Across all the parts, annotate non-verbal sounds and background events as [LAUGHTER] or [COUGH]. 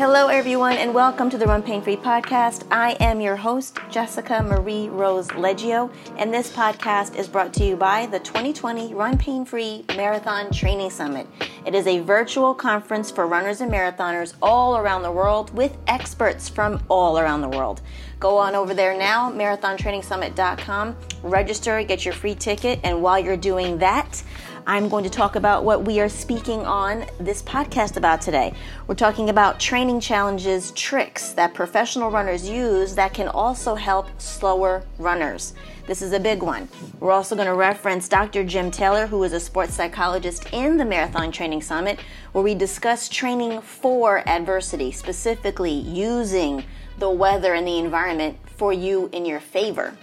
Hello, everyone, and welcome to the Run Pain Free podcast. I am your host, Jessica Marie Rose Leggio, and this podcast is brought to you by the 2020 Run Pain Free Marathon Training Summit. It is a virtual conference for runners and marathoners all around the world with experts from all around the world. Go on over there now, marathontrainingsummit.com, register, get your free ticket, and while you're doing that, I'm going to talk about what we are speaking on this podcast about today. We're talking about training challenges, tricks that professional runners use that can also help slower runners. This is a big one. We're also going to reference Dr. Jim Taylor, who is a sports psychologist in the Marathon Training Summit, where we discuss training for adversity, specifically using the weather and the environment for you in your favor.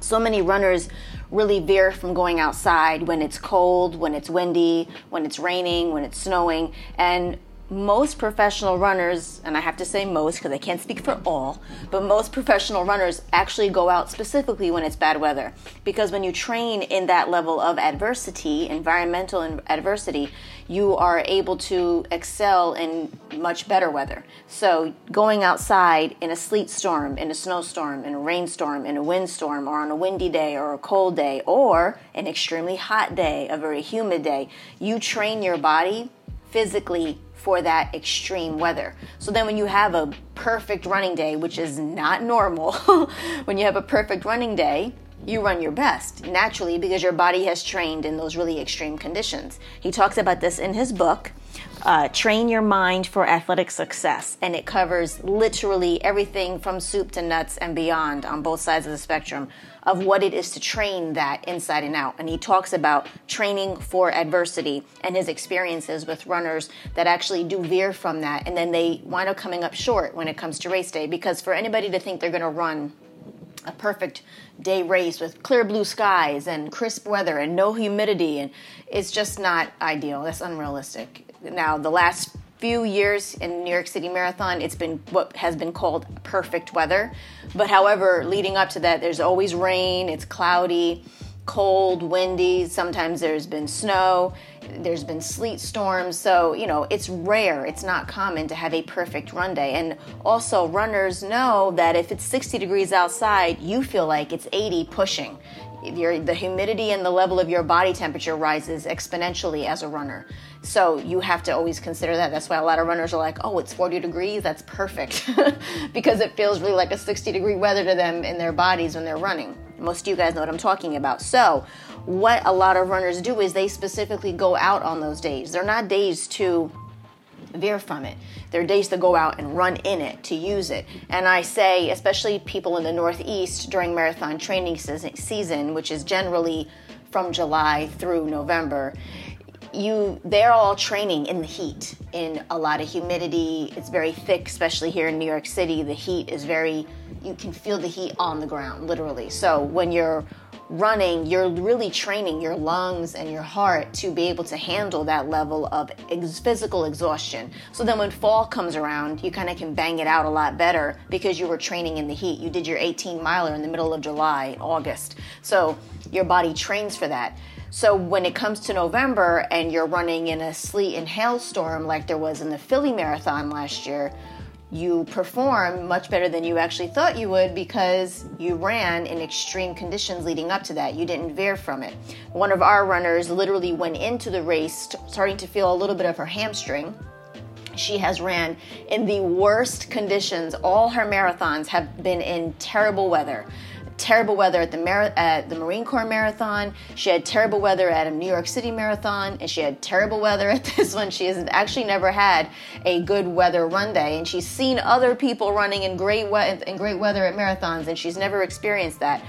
So many runners really veer from going outside when it's cold, when it's windy, when it's raining, when it's snowing. And most professional runners, and I have to say most because I can't speak for all, but most professional runners actually go out specifically when it's bad weather. Because when you train in that level of adversity, environmental adversity, you are able to excel in much better weather. So going outside in a sleet storm, in a snowstorm, in a rainstorm, in a windstorm, or on a windy day or a cold day, or an extremely hot day, a very humid day, you train your body physically for that extreme weather. So then when you have a perfect running day, which is not normal, [LAUGHS] when you have a perfect running day, you run your best naturally because your body has trained in those really extreme conditions. He talks about this in his book, uh, Train Your Mind for Athletic Success, and it covers literally everything from soup to nuts and beyond on both sides of the spectrum of what it is to train that inside and out. And he talks about training for adversity and his experiences with runners that actually do veer from that and then they wind up coming up short when it comes to race day. Because for anybody to think they're going to run a perfect day race with clear blue skies and crisp weather and no humidity and it's just not ideal. That's unrealistic. Now the last few years in New York City Marathon, it's been what has been called perfect weather. But however, leading up to that, there's always rain, it's cloudy, cold, windy, sometimes there's been snow, there's been sleet storms. So, you know, it's rare, it's not common to have a perfect run day. And also, runners know that if it's 60 degrees outside, you feel like it's 80 pushing your, the humidity and the level of your body temperature rises exponentially as a runner. So you have to always consider that. That's why a lot of runners are like, oh, it's 40 degrees, that's perfect. [LAUGHS] because it feels really like a 60 degree weather to them in their bodies when they're running. Most of you guys know what I'm talking about. So, what a lot of runners do is they specifically go out on those days. They're not days to veer from it. There are days to go out and run in it, to use it. And I say, especially people in the Northeast during marathon training season, which is generally from July through November, you they're all training in the heat in a lot of humidity it's very thick especially here in new york city the heat is very you can feel the heat on the ground literally so when you're running, you're really training your lungs and your heart to be able to handle that level of ex- physical exhaustion. So then when fall comes around, you kind of can bang it out a lot better because you were training in the heat. You did your 18 miler in the middle of July, August. So your body trains for that. So when it comes to November and you're running in a sleet and hailstorm like there was in the Philly Marathon last year, you perform much better than you actually thought you would because you ran in extreme conditions leading up to that. You didn't veer from it. One of our runners literally went into the race starting to feel a little bit of her hamstring. She has ran in the worst conditions. All her marathons have been in terrible weather terrible weather at the Mar- at the Marine Corps Marathon. She had terrible weather at a New York City Marathon, and she had terrible weather at [LAUGHS] this one. She has actually never had a good weather run day, and she's seen other people running in great we- in great weather at marathons, and she's never experienced that.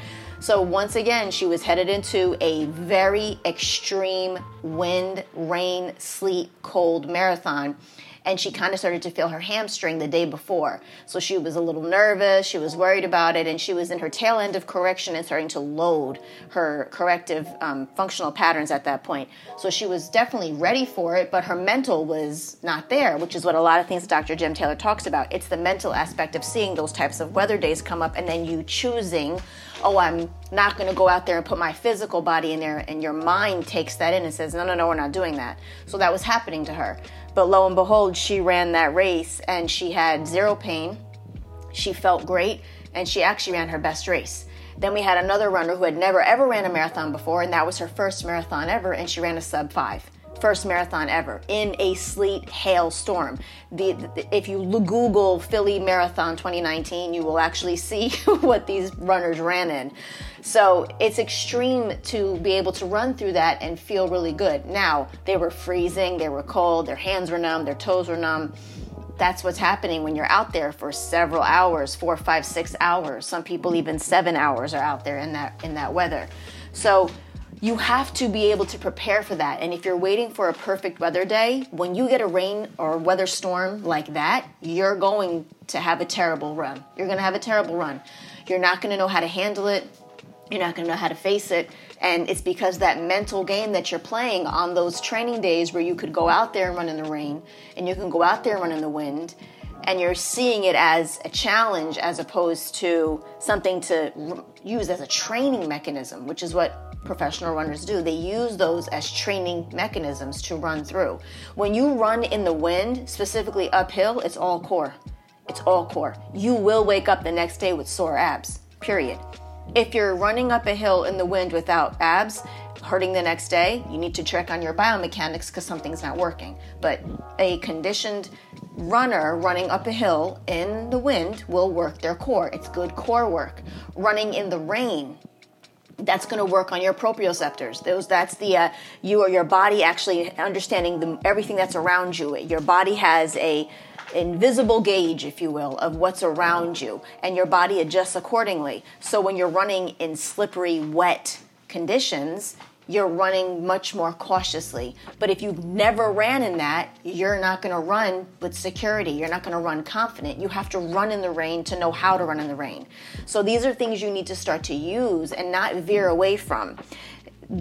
So once again, she was headed into a very extreme wind, rain, sleet, cold marathon and she kind of started to feel her hamstring the day before. So she was a little nervous, she was worried about it, and she was in her tail end of correction and starting to load her corrective um, functional patterns at that point. So she was definitely ready for it, but her mental was not there, which is what a lot of things Dr. Jim Taylor talks about. It's the mental aspect of seeing those types of weather days come up and then you choosing oh, I'm not going to go out there and put my physical body in there. And your mind takes that in and says, no, no, no, we're not doing that. So that was happening to her. But lo and behold, she ran that race and she had zero pain. She felt great and she actually ran her best race. Then we had another runner who had never ever ran a marathon before, and that was her first marathon ever, and she ran a sub five first marathon ever in a sleet hail storm. The, the, if you Google Philly Marathon 2019, you will actually see [LAUGHS] what these runners ran in. So it's extreme to be able to run through that and feel really good. Now, they were freezing, they were cold, their hands were numb, their toes were numb. That's what's happening when you're out there for several hours, four, five, six hours. Some people even seven hours are out there in that in that weather. So you have to be able to prepare for that. And if you're waiting for a perfect weather day, when you get a rain or weather storm like that, you're going to have a terrible run. You're going to have a terrible run. You're not going to know how to handle it. You're not going to know how to face it. And it's because that mental game that you're playing on those training days where you could go out there and run in the rain and you can go out there and run in the wind and you're seeing it as a challenge as opposed to something to use as a training mechanism, which is what professional runners do. They use those as training mechanisms to run through. When you run in the wind, specifically uphill, it's all core. It's all core. You will wake up the next day with sore abs, period. If you're running up a hill in the wind without abs, hurting the next day, you need to check on your biomechanics because something's not working. But a conditioned runner running up a hill in the wind will work their core. It's good core work. Running in the rain that's going to work on your proprioceptors. Those that's the uh, you or your body actually understanding the, everything that's around you. Your body has a invisible gauge, if you will, of what's around you, and your body adjusts accordingly. So when you're running in slippery, wet conditions, you're running much more cautiously. But if you've never ran in that, you're not going to run with security. You're not going to run confident. You have to run in the rain to know how to run in the rain. So these are things you need to start to use and not veer away from.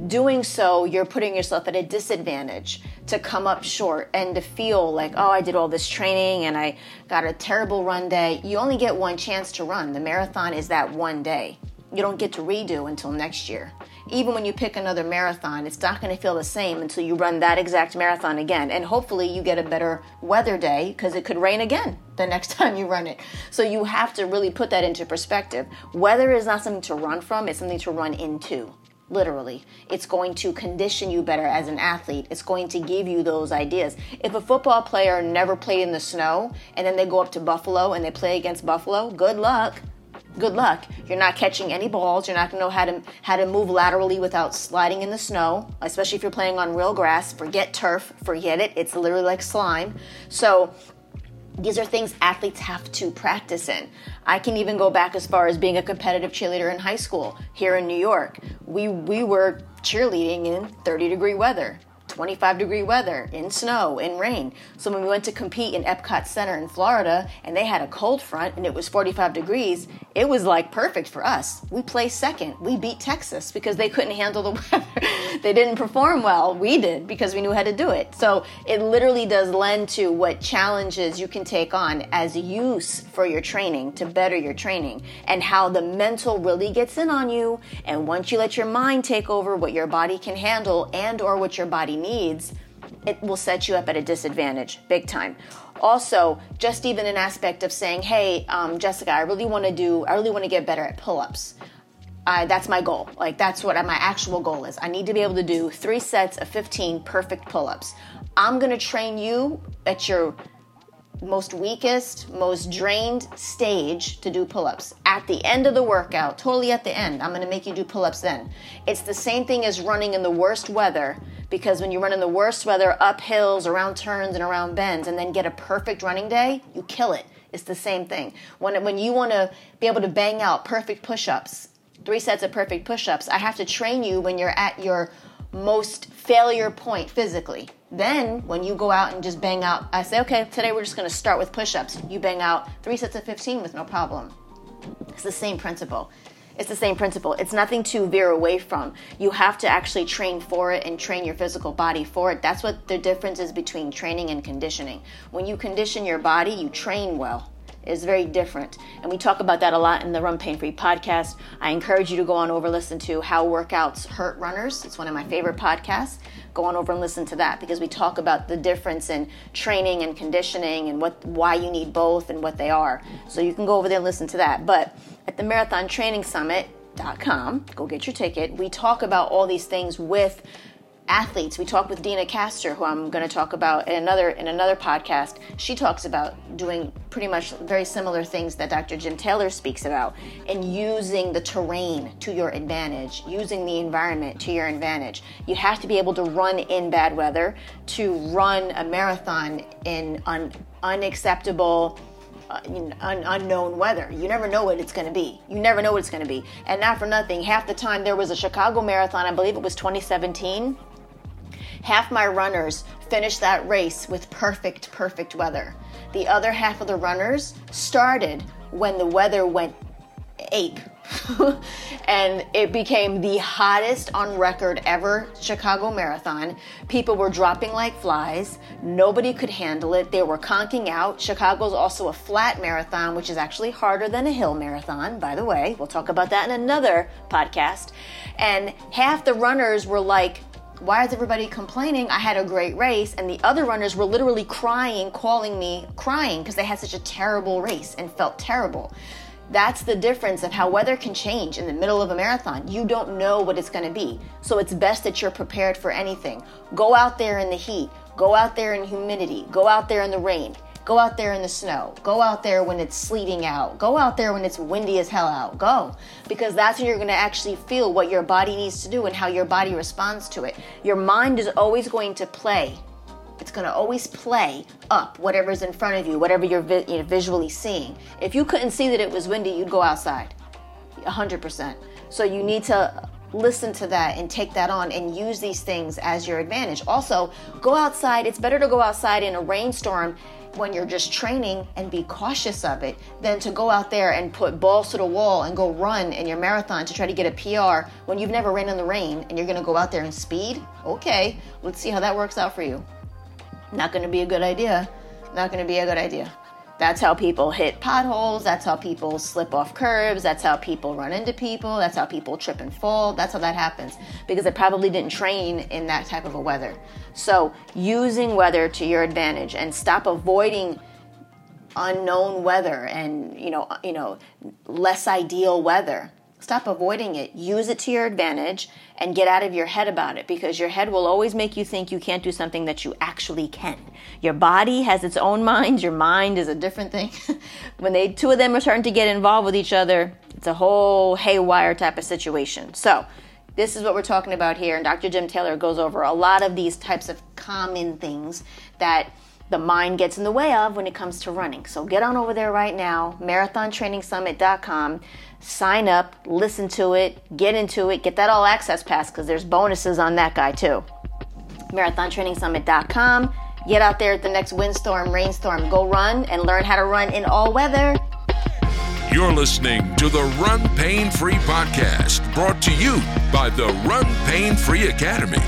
Doing so, you're putting yourself at a disadvantage to come up short and to feel like, oh, I did all this training and I got a terrible run day. You only get one chance to run. The marathon is that one day. You don't get to redo until next year even when you pick another marathon, it's not going to feel the same until you run that exact marathon again. And hopefully, you get a better weather day because it could rain again the [LAUGHS] next time you run it. So, you have to really put that into perspective. Weather is not something to run from, it's something to run into. Literally, it's going to condition you better as an athlete. It's going to give you those ideas. If a football player never played in the snow and then they go up to Buffalo and they play against Buffalo, good luck good luck. You're not catching any balls. You're not going to know how to how to move laterally without sliding in the snow, especially if you're playing on real grass. Forget turf, forget it. It's literally like slime. So these are things athletes have to practice in. I can even go back as far as being a competitive cheerleader in high school here in New York. We we were cheerleading in 30 degree weather. 25 degree weather, in snow, in rain. So when we went to compete in Epcot Center in Florida and they had a cold front and it was 45 degrees, it was like perfect for us. We placed second. We beat Texas because they couldn't handle the [LAUGHS] weather. they didn't perform well. We did because we knew how to do it. So it literally does lend to what challenges you can take on as use for your training to better your training and how the mental really gets in on you. And once you let your mind take over what your body can handle and or what your body needs, it will set you up at a disadvantage big time. Also, just even an aspect of saying, hey, um, Jessica, I really want to do, I really want to get better at pull ups. Uh, that's my goal. Like, that's what my actual goal is. I need to be able to do three sets of 15 perfect pull ups. I'm going to train you at your most weakest, most drained stage to do pull ups. At the end of the workout, totally at the end, I'm gonna make you do pull ups then. It's the same thing as running in the worst weather because when you run in the worst weather, up hills, around turns, and around bends, and then get a perfect running day, you kill it. It's the same thing. When, when you wanna be able to bang out perfect push ups, three sets of perfect push ups, I have to train you when you're at your most failure point physically. Then, when you go out and just bang out, I say, okay, today we're just gonna start with push ups. You bang out three sets of 15 with no problem. It's the same principle. It's the same principle. It's nothing to veer away from. You have to actually train for it and train your physical body for it. That's what the difference is between training and conditioning. When you condition your body, you train well is very different. And we talk about that a lot in the Run Pain Free podcast. I encourage you to go on over and listen to How Workouts Hurt Runners. It's one of my favorite podcasts. Go on over and listen to that because we talk about the difference in training and conditioning and what why you need both and what they are. So you can go over there and listen to that. But at the Marathon Training Summit.com, go get your ticket. We talk about all these things with athletes. We talked with Deena Kastor, who I'm going to talk about in another in another podcast. She talks about doing pretty much very similar things that Dr. Jim Taylor speaks about, and using the terrain to your advantage, using the environment to your advantage. You have to be able to run in bad weather, to run a marathon in un, unacceptable. Uh, un- unknown weather. You never know what it's going to be. You never know what it's going to be. And not for nothing, half the time there was a Chicago Marathon, I believe it was 2017 Half my runners finished that race with perfect, perfect weather. The other half of the runners started when the weather went ape. [LAUGHS] and it became the hottest on record ever Chicago Marathon. People were dropping like flies. Nobody could handle it. They were conking out. Chicago's also a flat marathon, which is actually harder than a hill marathon, by the way. We'll talk about that in another podcast. And half the runners were like, why is everybody complaining? I had a great race, and the other runners were literally crying, calling me crying because they had such a terrible race and felt terrible. That's the difference of how weather can change in the middle of a marathon. You don't know what it's going to be. So it's best that you're prepared for anything. Go out there in the heat, go out there in humidity, go out there in the rain. Go out there in the snow. Go out there when it's sleeting out. Go out there when it's windy as hell out. Go. Because that's when you're going to actually feel what your body needs to do and how your body responds to it. Your mind is always going to play. It's going to always play up whatever's in front of you, whatever you're vi- you know, visually seeing. If you couldn't see that it was windy, you'd go outside. 100%. So you need to listen to that and take that on and use these things as your advantage. Also, go outside. It's better to go outside in a rainstorm when you're just training and be cautious of it than to go out there and put balls to the wall and go run in your marathon to try to get a PR when you've never ran in the rain and you're going to go out there and speed. Okay, let's see how that works out for you. Not going to be a good idea. Not going to be a good idea. That's how people hit potholes. That's how people slip off curbs. That's how people run into people. That's how people trip and fall. That's how that happens because they probably didn't train in that type of a weather. So, using weather to your advantage and stop avoiding unknown weather and, you know, you know, less ideal weather Stop avoiding it. Use it to your advantage and get out of your head about it because your head will always make you think you can't do something that you actually can. Your body has its own mind, your mind is a different thing. [LAUGHS] when they two of them are starting to get involved with each other, it's a whole haywire type of situation. So, this is what we're talking about here and Dr. Jim Taylor goes over a lot of these types of common things that the mind gets in the way of when it comes to running. So get on over there right now, marathontrainingsummit.com, sign up, listen to it, get into it, get that all access pass because there's bonuses on that guy too. Marathontrainingsummit.com. Get out there at the next windstorm, rainstorm, go run and learn how to run in all weather. You're listening to the Run Pain Free podcast, brought to you by the Run Pain Free Academy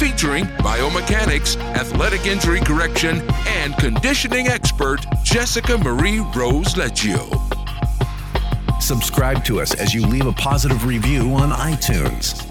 featuring biomechanics, athletic injury correction, and conditioning expert Jessica Marie Rose Leggio. Subscribe to us as you leave a positive review on iTunes.